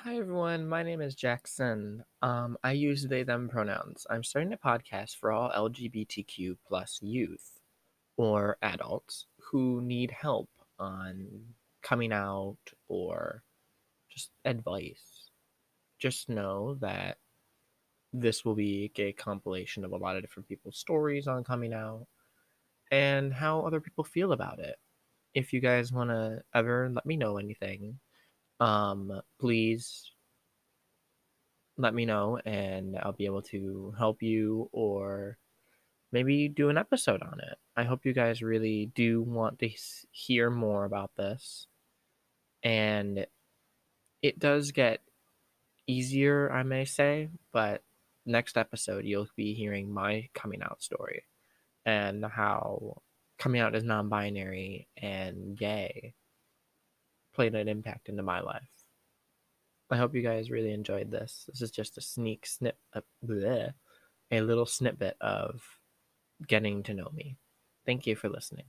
Hi everyone, my name is Jackson. Um, I use they them pronouns. I'm starting a podcast for all LGBTQ plus youth or adults who need help on coming out or just advice. Just know that this will be a compilation of a lot of different people's stories on coming out and how other people feel about it. If you guys want to ever let me know anything, um, please let me know and I'll be able to help you or maybe do an episode on it. I hope you guys really do want to hear more about this. And it does get easier, I may say, but next episode you'll be hearing my coming out story and how coming out as non binary and gay played an impact into my life. I hope you guys really enjoyed this. This is just a sneak snip, a, bleh, a little snippet of getting to know me. Thank you for listening.